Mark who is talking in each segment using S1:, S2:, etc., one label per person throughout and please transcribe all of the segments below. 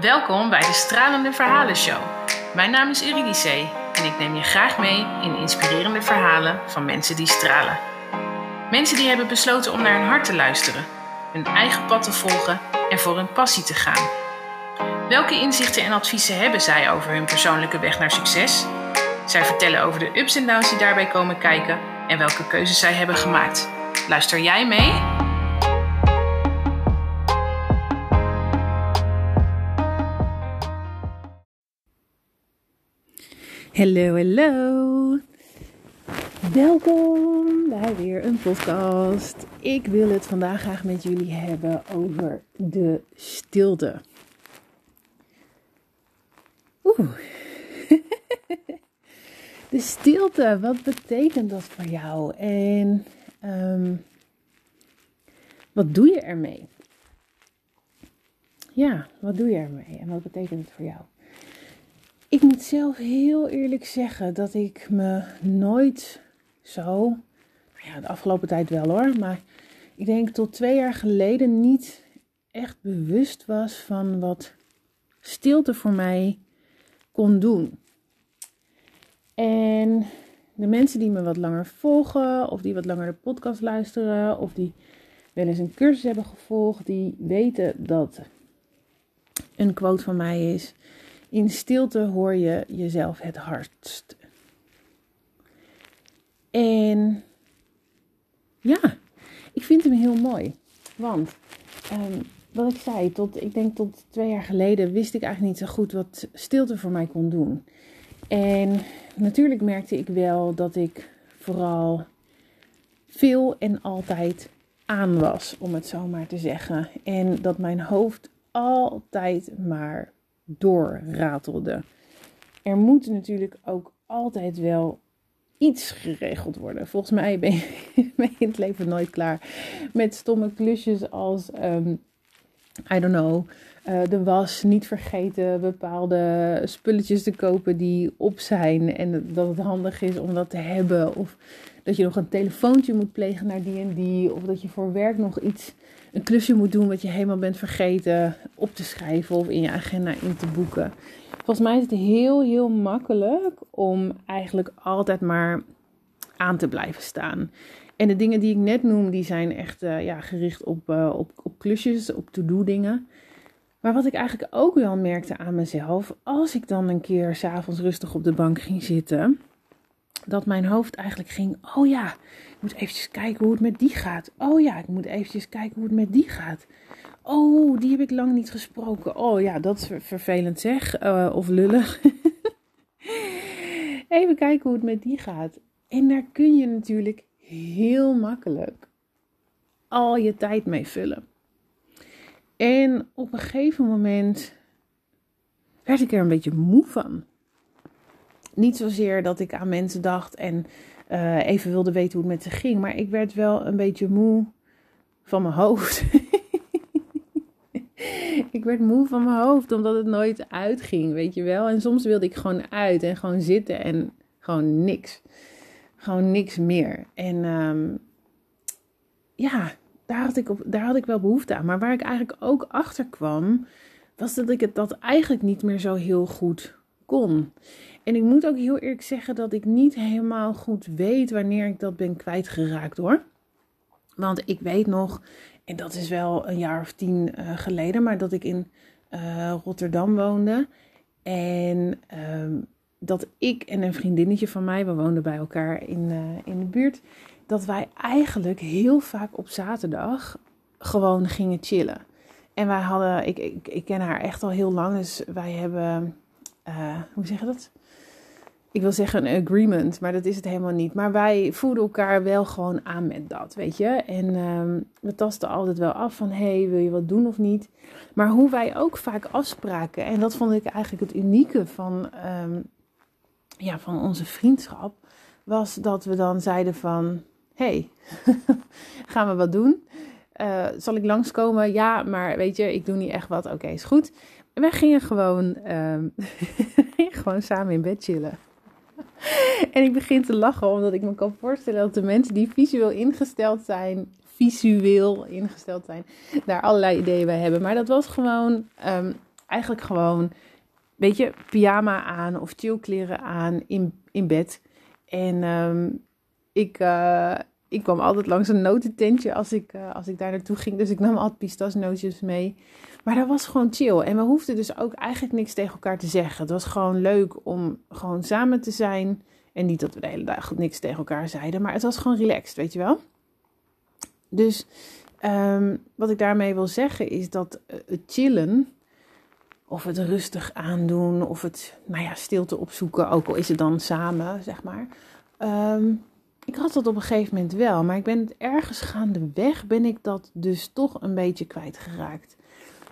S1: Welkom bij de Stralende Verhalen Show. Mijn naam is Eurydice en ik neem je graag mee in inspirerende verhalen van mensen die stralen. Mensen die hebben besloten om naar hun hart te luisteren, hun eigen pad te volgen en voor hun passie te gaan. Welke inzichten en adviezen hebben zij over hun persoonlijke weg naar succes? Zij vertellen over de ups en downs die daarbij komen kijken en welke keuzes zij hebben gemaakt. Luister jij mee?
S2: Hallo, hallo. Welkom bij weer een podcast. Ik wil het vandaag graag met jullie hebben over de stilte. Oeh. De stilte, wat betekent dat voor jou? En ehm, wat doe je ermee? Ja, wat doe je ermee en wat betekent het voor jou? Ik moet zelf heel eerlijk zeggen dat ik me nooit zo, nou ja, de afgelopen tijd wel hoor, maar ik denk tot twee jaar geleden niet echt bewust was van wat stilte voor mij kon doen. En de mensen die me wat langer volgen, of die wat langer de podcast luisteren, of die wel eens een cursus hebben gevolgd, die weten dat een quote van mij is: In stilte hoor je jezelf het hardst. En ja, ik vind hem heel mooi. Want um, wat ik zei, tot, ik denk tot twee jaar geleden wist ik eigenlijk niet zo goed wat stilte voor mij kon doen. En natuurlijk merkte ik wel dat ik vooral veel en altijd aan was, om het zo maar te zeggen. En dat mijn hoofd altijd maar doorratelde. Er moet natuurlijk ook altijd wel iets geregeld worden. Volgens mij ben je, in het leven nooit klaar met stomme klusjes als, um, I don't know, uh, de was. Niet vergeten bepaalde spulletjes te kopen die op zijn en dat het handig is om dat te hebben. Of dat je nog een telefoontje moet plegen naar die en die. Of dat je voor werk nog iets, een klusje moet doen wat je helemaal bent vergeten op te schrijven of in je agenda in te boeken. Volgens mij is het heel, heel makkelijk om eigenlijk altijd maar aan te blijven staan. En de dingen die ik net noem, die zijn echt uh, ja, gericht op, uh, op, op klusjes, op to-do dingen. Maar wat ik eigenlijk ook wel merkte aan mezelf, als ik dan een keer s'avonds rustig op de bank ging zitten, dat mijn hoofd eigenlijk ging, oh ja, ik moet eventjes kijken hoe het met die gaat. Oh ja, ik moet eventjes kijken hoe het met die gaat. Oh, die heb ik lang niet gesproken. Oh ja, dat is vervelend zeg. Uh, of lullig. Even kijken hoe het met die gaat. En daar kun je natuurlijk heel makkelijk al je tijd mee vullen. En op een gegeven moment werd ik er een beetje moe van. Niet zozeer dat ik aan mensen dacht en uh, even wilde weten hoe het met ze ging, maar ik werd wel een beetje moe van mijn hoofd. ik werd moe van mijn hoofd omdat het nooit uitging, weet je wel. En soms wilde ik gewoon uit en gewoon zitten en gewoon niks. Gewoon niks meer. En um, ja, daar had, ik op, daar had ik wel behoefte aan. Maar waar ik eigenlijk ook achter kwam, was dat ik het dat eigenlijk niet meer zo heel goed kon. En ik moet ook heel eerlijk zeggen dat ik niet helemaal goed weet wanneer ik dat ben kwijtgeraakt hoor. Want ik weet nog, en dat is wel een jaar of tien uh, geleden, maar dat ik in uh, Rotterdam woonde. En uh, dat ik en een vriendinnetje van mij, we woonden bij elkaar in, uh, in de buurt dat wij eigenlijk heel vaak op zaterdag gewoon gingen chillen. En wij hadden, ik, ik, ik ken haar echt al heel lang, dus wij hebben, uh, hoe zeg je dat? Ik wil zeggen een agreement, maar dat is het helemaal niet. Maar wij voeden elkaar wel gewoon aan met dat, weet je. En um, we tasten altijd wel af van, hey, wil je wat doen of niet? Maar hoe wij ook vaak afspraken, en dat vond ik eigenlijk het unieke van, um, ja, van onze vriendschap, was dat we dan zeiden van, hey, gaan we wat doen? Uh, zal ik langskomen? Ja, maar weet je, ik doe niet echt wat. Oké, is goed. We gingen gewoon, um, gewoon samen in bed chillen. en ik begin te lachen, omdat ik me kan voorstellen dat de mensen die visueel ingesteld zijn, visueel ingesteld zijn, daar allerlei ideeën bij hebben. Maar dat was gewoon, um, eigenlijk gewoon, weet je, pyjama aan of chillkleren aan in, in bed. En ehm, ik, uh, ik kwam altijd langs een notententje als ik, uh, als ik daar naartoe ging. Dus ik nam altijd pistasnootjes mee. Maar dat was gewoon chill. En we hoefden dus ook eigenlijk niks tegen elkaar te zeggen. Het was gewoon leuk om gewoon samen te zijn. En niet dat we de hele dag niks tegen elkaar zeiden. Maar het was gewoon relaxed, weet je wel. Dus um, wat ik daarmee wil zeggen is dat het chillen... Of het rustig aandoen, of het nou ja, stilte opzoeken, ook al is het dan samen, zeg maar. Um, ik had dat op een gegeven moment wel, maar ik ben het ergens gaandeweg ben ik dat dus toch een beetje kwijtgeraakt.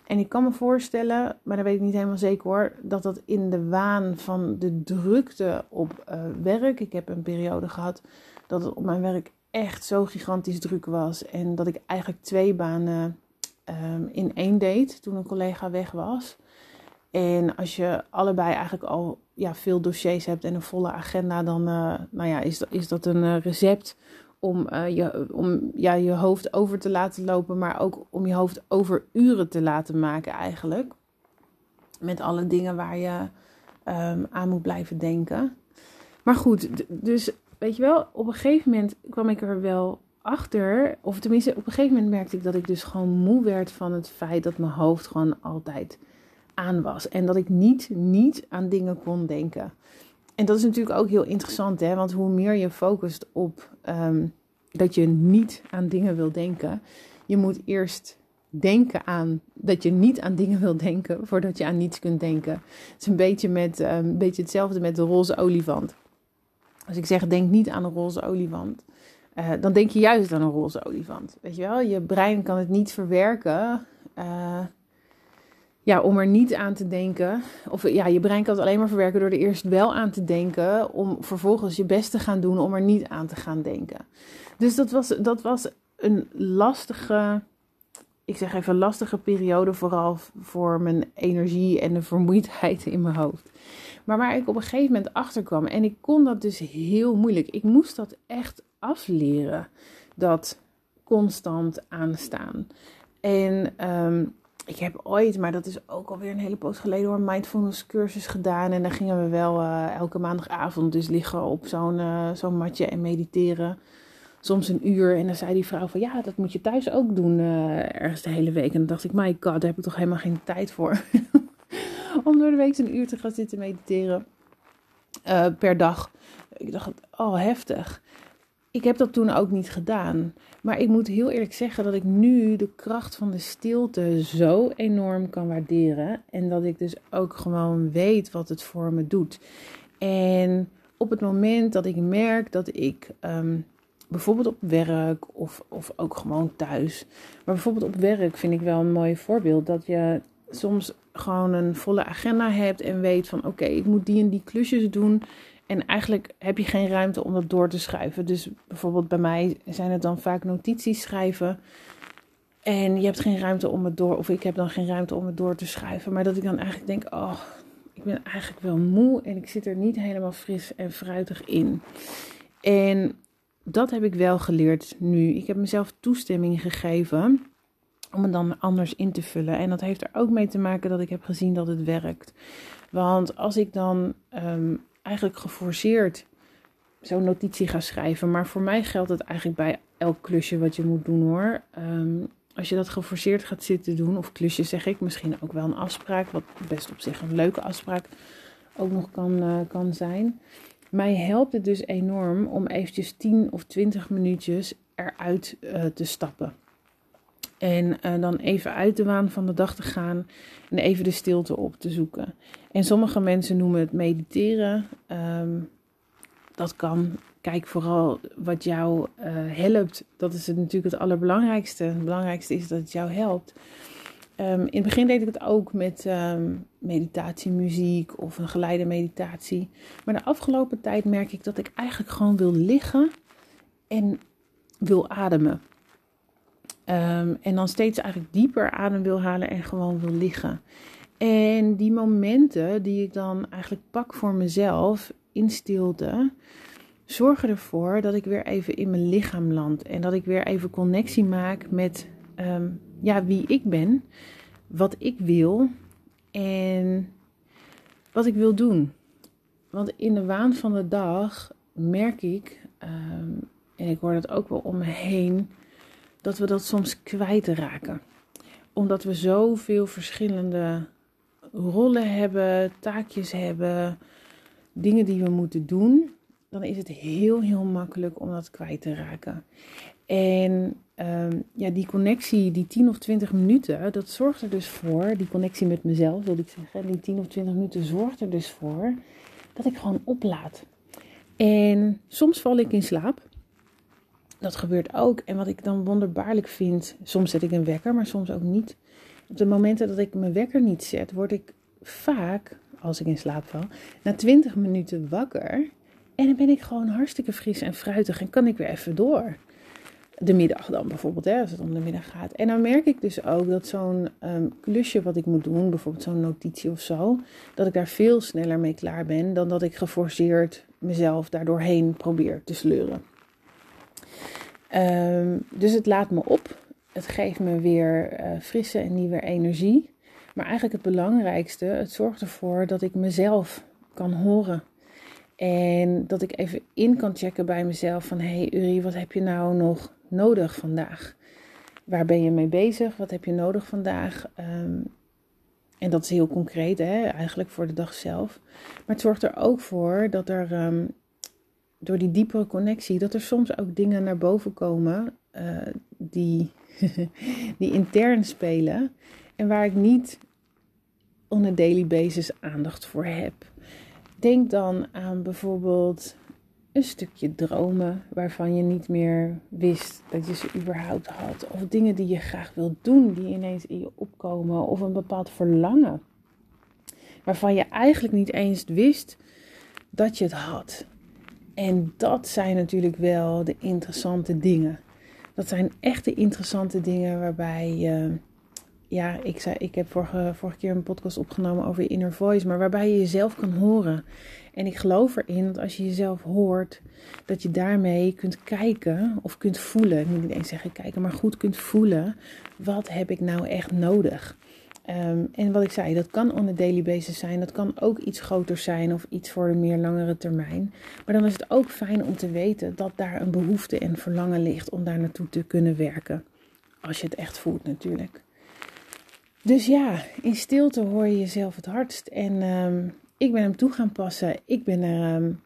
S2: En ik kan me voorstellen, maar dat weet ik niet helemaal zeker hoor, dat dat in de waan van de drukte op uh, werk. Ik heb een periode gehad dat het op mijn werk echt zo gigantisch druk was. En dat ik eigenlijk twee banen um, in één deed toen een collega weg was. En als je allebei eigenlijk al ja, veel dossiers hebt en een volle agenda, dan uh, nou ja, is, dat, is dat een uh, recept om, uh, je, om ja, je hoofd over te laten lopen, maar ook om je hoofd over uren te laten maken eigenlijk. Met alle dingen waar je um, aan moet blijven denken. Maar goed, dus weet je wel, op een gegeven moment kwam ik er wel achter, of tenminste op een gegeven moment merkte ik dat ik dus gewoon moe werd van het feit dat mijn hoofd gewoon altijd aan was. En dat ik niet, niet aan dingen kon denken. En dat is natuurlijk ook heel interessant, hè? want hoe meer je focust op um, dat je niet aan dingen wil denken, je moet eerst denken aan dat je niet aan dingen wil denken voordat je aan niets kunt denken. Het is een beetje, met, um, een beetje hetzelfde met de roze olifant. Als ik zeg denk niet aan een roze olifant, uh, dan denk je juist aan een roze olifant. Weet je wel, je brein kan het niet verwerken. Uh, ja, om er niet aan te denken. Of ja, je brein kan het alleen maar verwerken door er eerst wel aan te denken. Om vervolgens je best te gaan doen om er niet aan te gaan denken. Dus dat was, dat was een lastige, ik zeg even lastige periode. Vooral voor mijn energie en de vermoeidheid in mijn hoofd. Maar waar ik op een gegeven moment achter kwam. En ik kon dat dus heel moeilijk. Ik moest dat echt afleren. Dat constant aanstaan. En um, ik heb ooit, maar dat is ook alweer een hele poos geleden hoor, mindfulness cursus gedaan. En dan gingen we wel uh, elke maandagavond dus liggen op zo'n uh, zo'n matje en mediteren. Soms een uur. En dan zei die vrouw van ja, dat moet je thuis ook doen uh, ergens de hele week. En dan dacht ik, my god, daar heb ik toch helemaal geen tijd voor. Om door de week een uur te gaan zitten mediteren. per dag. Ik dacht, oh heftig. Ik heb dat toen ook niet gedaan. Maar ik moet heel eerlijk zeggen dat ik nu de kracht van de stilte zo enorm kan waarderen. En dat ik dus ook gewoon weet wat het voor me doet. En op het moment dat ik merk dat ik um, bijvoorbeeld op werk of, of ook gewoon thuis. Maar bijvoorbeeld op werk vind ik wel een mooi voorbeeld. Dat je soms gewoon een volle agenda hebt en weet van oké, ik moet die en die klusjes doen. En eigenlijk heb je geen ruimte om dat door te schrijven. Dus bijvoorbeeld bij mij zijn het dan vaak notities schrijven. En je hebt geen ruimte om het door, of ik heb dan geen ruimte om het door te schrijven. Maar dat ik dan eigenlijk denk, oh, ik ben eigenlijk wel moe en ik zit er niet helemaal fris en fruitig in. En dat heb ik wel geleerd nu. Ik heb mezelf toestemming gegeven om het dan anders in te vullen. En dat heeft er ook mee te maken dat ik heb gezien dat het werkt. Want als ik dan um, eigenlijk geforceerd zo'n notitie gaan schrijven. Maar voor mij geldt het eigenlijk bij elk klusje wat je moet doen hoor. Um, als je dat geforceerd gaat zitten doen, of klusje zeg ik, misschien ook wel een afspraak, wat best op zich een leuke afspraak ook nog kan, uh, kan zijn. Mij helpt het dus enorm om eventjes 10 of 20 minuutjes eruit uh, te stappen. En uh, dan even uit de waan van de dag te gaan en even de stilte op te zoeken. En sommige mensen noemen het mediteren. Um, dat kan. Kijk vooral wat jou uh, helpt. Dat is het natuurlijk het allerbelangrijkste. Het belangrijkste is dat het jou helpt. Um, in het begin deed ik het ook met um, meditatiemuziek of een geleide meditatie. Maar de afgelopen tijd merk ik dat ik eigenlijk gewoon wil liggen en wil ademen. Um, en dan steeds eigenlijk dieper adem wil halen en gewoon wil liggen. En die momenten die ik dan eigenlijk pak voor mezelf in stilte, zorgen ervoor dat ik weer even in mijn lichaam land. En dat ik weer even connectie maak met um, ja, wie ik ben, wat ik wil En wat ik wil doen. Want in de waan van de dag merk ik, ehm, en ik hoor dat ook wel om me heen, dat we dat soms kwijtraken. Omdat we zoveel verschillende rollen hebben, taakjes hebben, dingen die we moeten doen, dan is het heel, heel makkelijk om dat kwijt te raken. En um, ja, die connectie, die 10 of 20 minuten, dat zorgt er dus voor, die connectie met mezelf wil ik zeggen, die 10 of 20 minuten zorgt er dus voor dat ik gewoon oplaad. En soms val ik in slaap. Dat gebeurt ook. En wat ik dan wonderbaarlijk vind, soms zet ik een wekker, maar soms ook niet. Op de momenten dat ik mijn wekker niet zet, word ik vaak, als ik in slaap val, na 20 minuten wakker. En dan ben ik gewoon hartstikke fris en fruitig en kan ik weer even door. De middag dan bijvoorbeeld, hè, als het om de middag gaat. En dan merk ik dus ook dat zo'n um, klusje wat ik moet doen, bijvoorbeeld zo'n notitie of zo, dat ik daar veel sneller mee klaar ben dan dat ik geforceerd mezelf daardoorheen probeer te sleuren. Um, dus het laat me op. Het geeft me weer uh, frisse en nieuwe energie. Maar eigenlijk het belangrijkste, het zorgt ervoor dat ik mezelf kan horen. En dat ik even in kan checken bij mezelf van... Hey Uri, wat heb je nou nog nodig vandaag? Waar ben je mee bezig? Wat heb je nodig vandaag? Um, en dat is heel concreet, hè, eigenlijk voor de dag zelf. Maar het zorgt er ook voor dat er um, door die diepere connectie, dat er soms ook dingen naar boven komen uh, die, die intern spelen. En waar ik niet on a daily basis aandacht voor heb. Denk dan aan bijvoorbeeld een stukje dromen waarvan je niet meer wist dat je ze überhaupt had. Of dingen die je graag wilt doen, die ineens in je opkomen. Of een bepaald verlangen waarvan je eigenlijk niet eens wist dat je het had. En dat zijn natuurlijk wel de interessante dingen. Dat zijn echt de interessante dingen waarbij je ja, ik, zei, ik heb vorige, vorige keer een podcast opgenomen over inner voice, maar waarbij je jezelf kan horen. En ik geloof erin dat als je jezelf hoort, dat je daarmee kunt kijken of kunt voelen. Niet eens zeggen kijken, maar goed kunt voelen. Wat heb ik nou echt nodig? Um, en wat ik zei, dat kan on a daily basis zijn. Dat kan ook iets groter zijn of iets voor een meer langere termijn. Maar dan is het ook fijn om te weten dat daar een behoefte en verlangen ligt om daar naartoe te kunnen werken. Als je het echt voelt natuurlijk. Dus ja, in stilte hoor je jezelf het hardst. En um, ik ben hem toe gaan passen. Ik ben er um,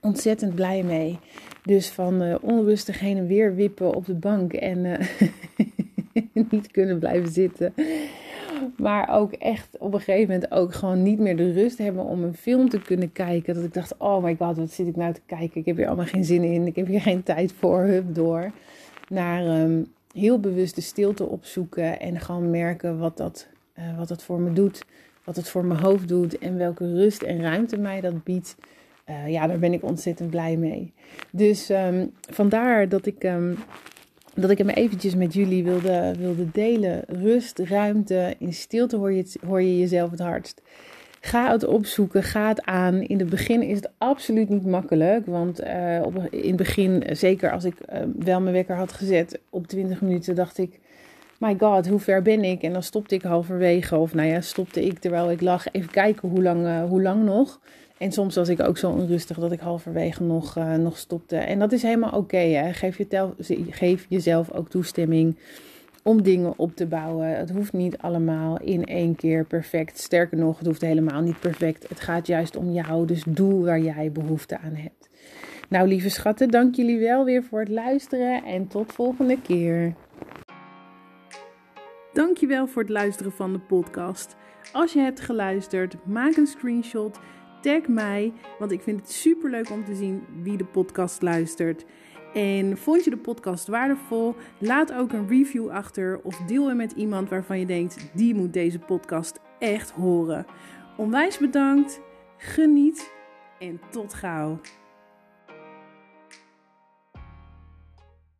S2: ontzettend blij mee. Dus van uh, onrustig heen en weer wippen op de bank en uh, niet kunnen blijven zitten. Maar ook echt op een gegeven moment ook gewoon niet meer de rust hebben om een film te kunnen kijken. Dat ik dacht, oh my god, wat zit ik nou te kijken? Ik heb hier allemaal geen zin in. Ik heb hier geen tijd voor. Hup door. Naar um, heel bewust de stilte opzoeken en gewoon merken wat dat, uh, wat dat voor me doet, wat het voor mijn hoofd doet en welke rust en ruimte mij dat biedt. Uh, ja, daar ben ik ontzettend blij mee. Dus um, vandaar dat ik, um, dat ik hem eventjes met jullie wilde, wilde delen. Rust, ruimte, in stilte hoor je, hoor je jezelf het hardst. Ga het opzoeken, ga het aan. In het begin is het absoluut niet makkelijk. Want uh, op, in het begin, zeker als ik uh, wel mijn wekker had gezet op 20 minuten, dacht ik: My god, hoe ver ben ik? En dan stopte ik halverwege. Of nou ja, stopte ik terwijl ik lag. Even kijken hoe lang, uh, hoe lang nog. En soms was ik ook zo onrustig dat ik halverwege nog, nog stopte. En dat is helemaal oké. Okay, geef, je geef jezelf ook toestemming om dingen op te bouwen. Het hoeft niet allemaal in één keer perfect. Sterker nog, het hoeft helemaal niet perfect. Het gaat juist om jou, dus doe waar jij behoefte aan hebt. Nou, lieve schatten, dank jullie wel weer voor het luisteren en tot volgende keer.
S3: Dankjewel voor het luisteren van de podcast. Als je hebt geluisterd, maak een screenshot, tag mij, want ik vind het super leuk om te zien wie de podcast luistert. En vond je de podcast waardevol? Laat ook een review achter of deel hem met iemand waarvan je denkt: die moet deze podcast echt horen. Onwijs bedankt, geniet en tot gauw.